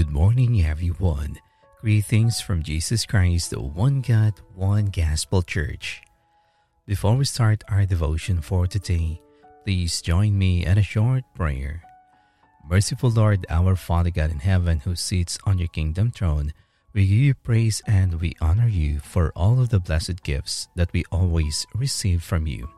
Good morning, everyone. Greetings from Jesus Christ, the one God, one gospel church. Before we start our devotion for today, please join me in a short prayer. Merciful Lord, our Father God in heaven, who sits on your kingdom throne, we give you praise and we honor you for all of the blessed gifts that we always receive from you.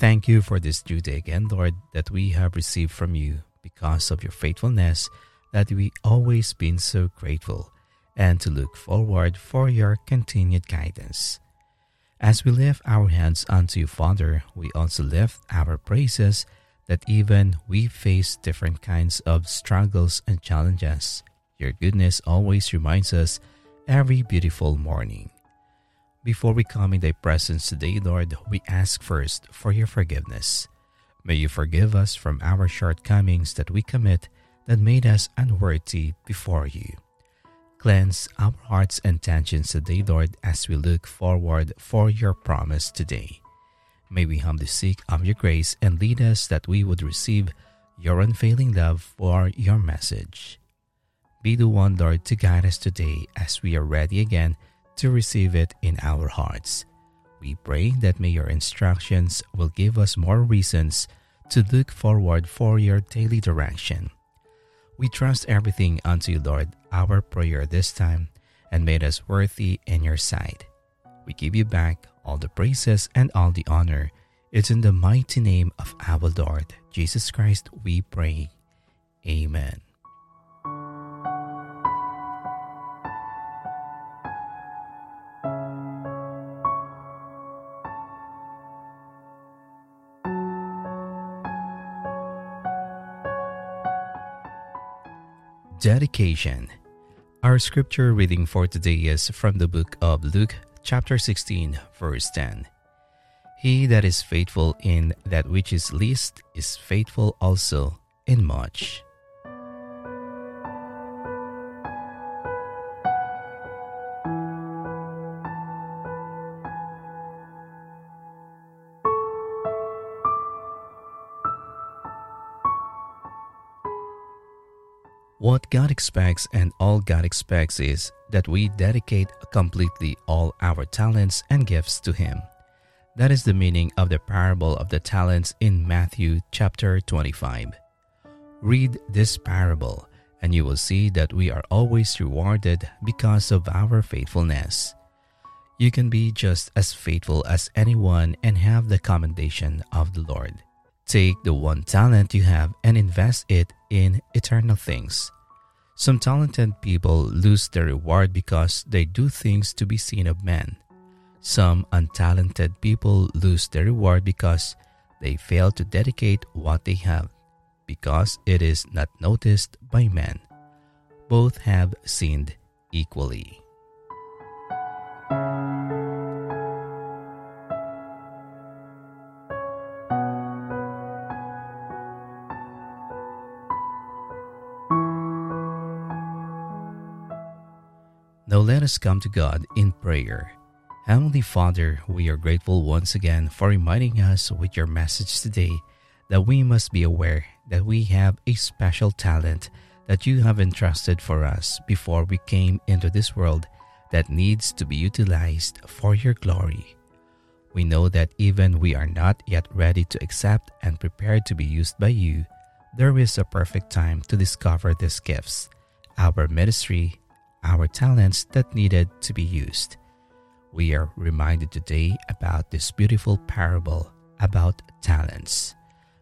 Thank you for this due day again, Lord, that we have received from you because of your faithfulness, that we always been so grateful, and to look forward for your continued guidance. As we lift our hands unto you, Father, we also lift our praises that even we face different kinds of struggles and challenges your goodness always reminds us every beautiful morning. Before we come in thy presence today, Lord, we ask first for your forgiveness. May you forgive us from our shortcomings that we commit that made us unworthy before you. Cleanse our hearts and intentions today, Lord, as we look forward for your promise today. May we humbly seek of your grace and lead us that we would receive your unfailing love for your message. Be the one, Lord, to guide us today as we are ready again to receive it in our hearts. We pray that may your instructions will give us more reasons to look forward for your daily direction. We trust everything unto you, Lord, our prayer this time, and made us worthy in your sight. We give you back all the praises and all the honor. It's in the mighty name of our Lord Jesus Christ we pray. Amen. Dedication. Our scripture reading for today is from the book of Luke, chapter 16, verse 10. He that is faithful in that which is least is faithful also in much. What God expects and all God expects is that we dedicate completely all our talents and gifts to Him. That is the meaning of the parable of the talents in Matthew chapter 25. Read this parable, and you will see that we are always rewarded because of our faithfulness. You can be just as faithful as anyone and have the commendation of the Lord. Take the one talent you have and invest it in eternal things. Some talented people lose their reward because they do things to be seen of men. Some untalented people lose their reward because they fail to dedicate what they have, because it is not noticed by men. Both have sinned equally. Let us come to God in prayer. Heavenly Father, we are grateful once again for reminding us with your message today that we must be aware that we have a special talent that you have entrusted for us before we came into this world that needs to be utilized for your glory. We know that even we are not yet ready to accept and prepared to be used by you, there is a perfect time to discover these gifts, our ministry, our talents that needed to be used. We are reminded today about this beautiful parable about talents,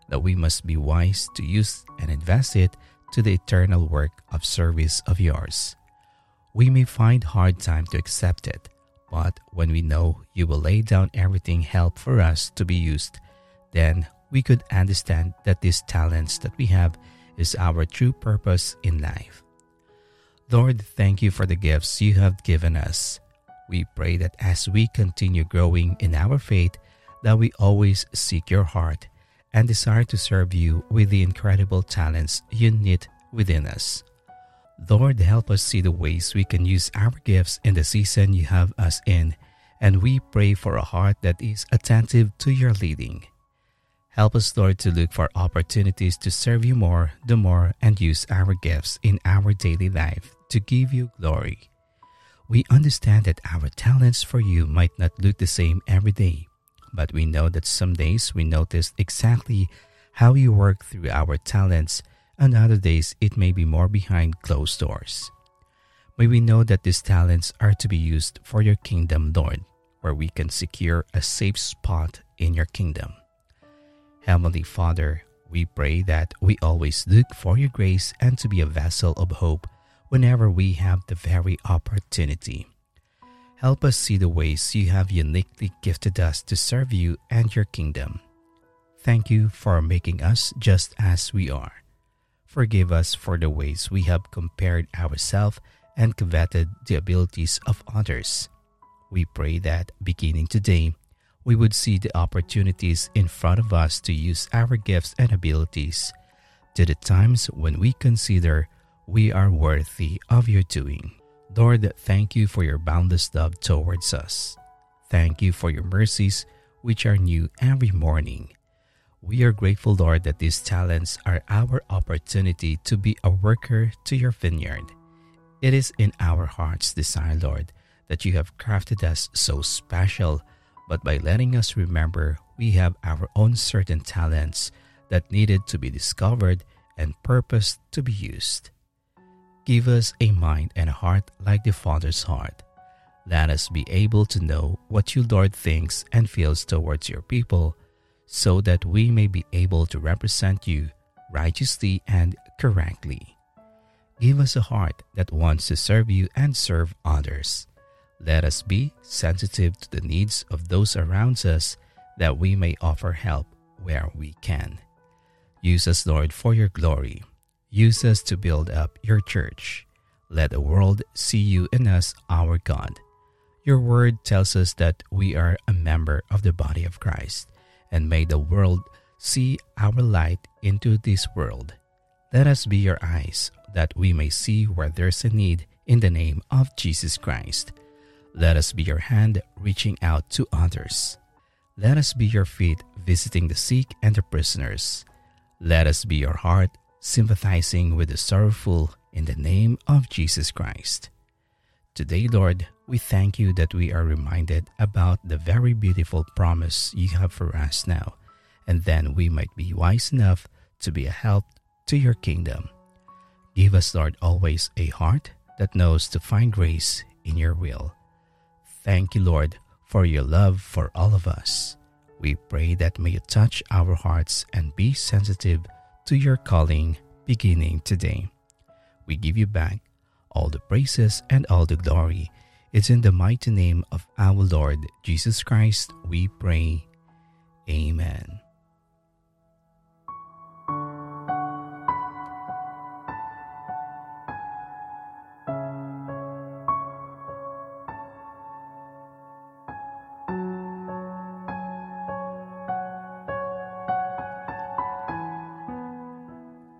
that we must be wise to use and invest it to the eternal work of service of yours. We may find hard time to accept it, but when we know you will lay down everything help for us to be used, then we could understand that these talents that we have is our true purpose in life. Lord, thank you for the gifts you have given us. We pray that as we continue growing in our faith, that we always seek your heart and desire to serve you with the incredible talents you knit within us. Lord, help us see the ways we can use our gifts in the season you have us in, and we pray for a heart that is attentive to your leading. Help us, Lord, to look for opportunities to serve you more, the more, and use our gifts in our daily life to give you glory. We understand that our talents for you might not look the same every day, but we know that some days we notice exactly how you work through our talents, and other days it may be more behind closed doors. May we know that these talents are to be used for your kingdom, Lord, where we can secure a safe spot in your kingdom. Heavenly Father, we pray that we always look for your grace and to be a vessel of hope whenever we have the very opportunity. Help us see the ways you have uniquely gifted us to serve you and your kingdom. Thank you for making us just as we are. Forgive us for the ways we have compared ourselves and coveted the abilities of others. We pray that beginning today, we would see the opportunities in front of us to use our gifts and abilities to the times when we consider we are worthy of your doing. Lord, thank you for your boundless love towards us. Thank you for your mercies, which are new every morning. We are grateful, Lord, that these talents are our opportunity to be a worker to your vineyard. It is in our heart's desire, Lord, that you have crafted us so special but by letting us remember we have our own certain talents that needed to be discovered and purposed to be used. Give us a mind and a heart like the Father's heart. Let us be able to know what you, Lord, thinks and feels towards your people, so that we may be able to represent you righteously and correctly. Give us a heart that wants to serve you and serve others. Let us be sensitive to the needs of those around us that we may offer help where we can. Use us, Lord, for your glory. Use us to build up your church. Let the world see you in us, our God. Your word tells us that we are a member of the body of Christ, and may the world see our light into this world. Let us be your eyes, that we may see where there's a need in the name of Jesus Christ. Let us be your hand reaching out to others. Let us be your feet visiting the sick and the prisoners. Let us be your heart sympathizing with the sorrowful in the name of Jesus Christ. Today, Lord, we thank you that we are reminded about the very beautiful promise you have for us now, and then we might be wise enough to be a help to your kingdom. Give us, Lord, always a heart that knows to find grace in your will. Thank you, Lord, for your love for all of us. We pray that may you touch our hearts and be sensitive to your calling beginning today. We give you back all the praises and all the glory. It's in the mighty name of our Lord Jesus Christ we pray. Amen.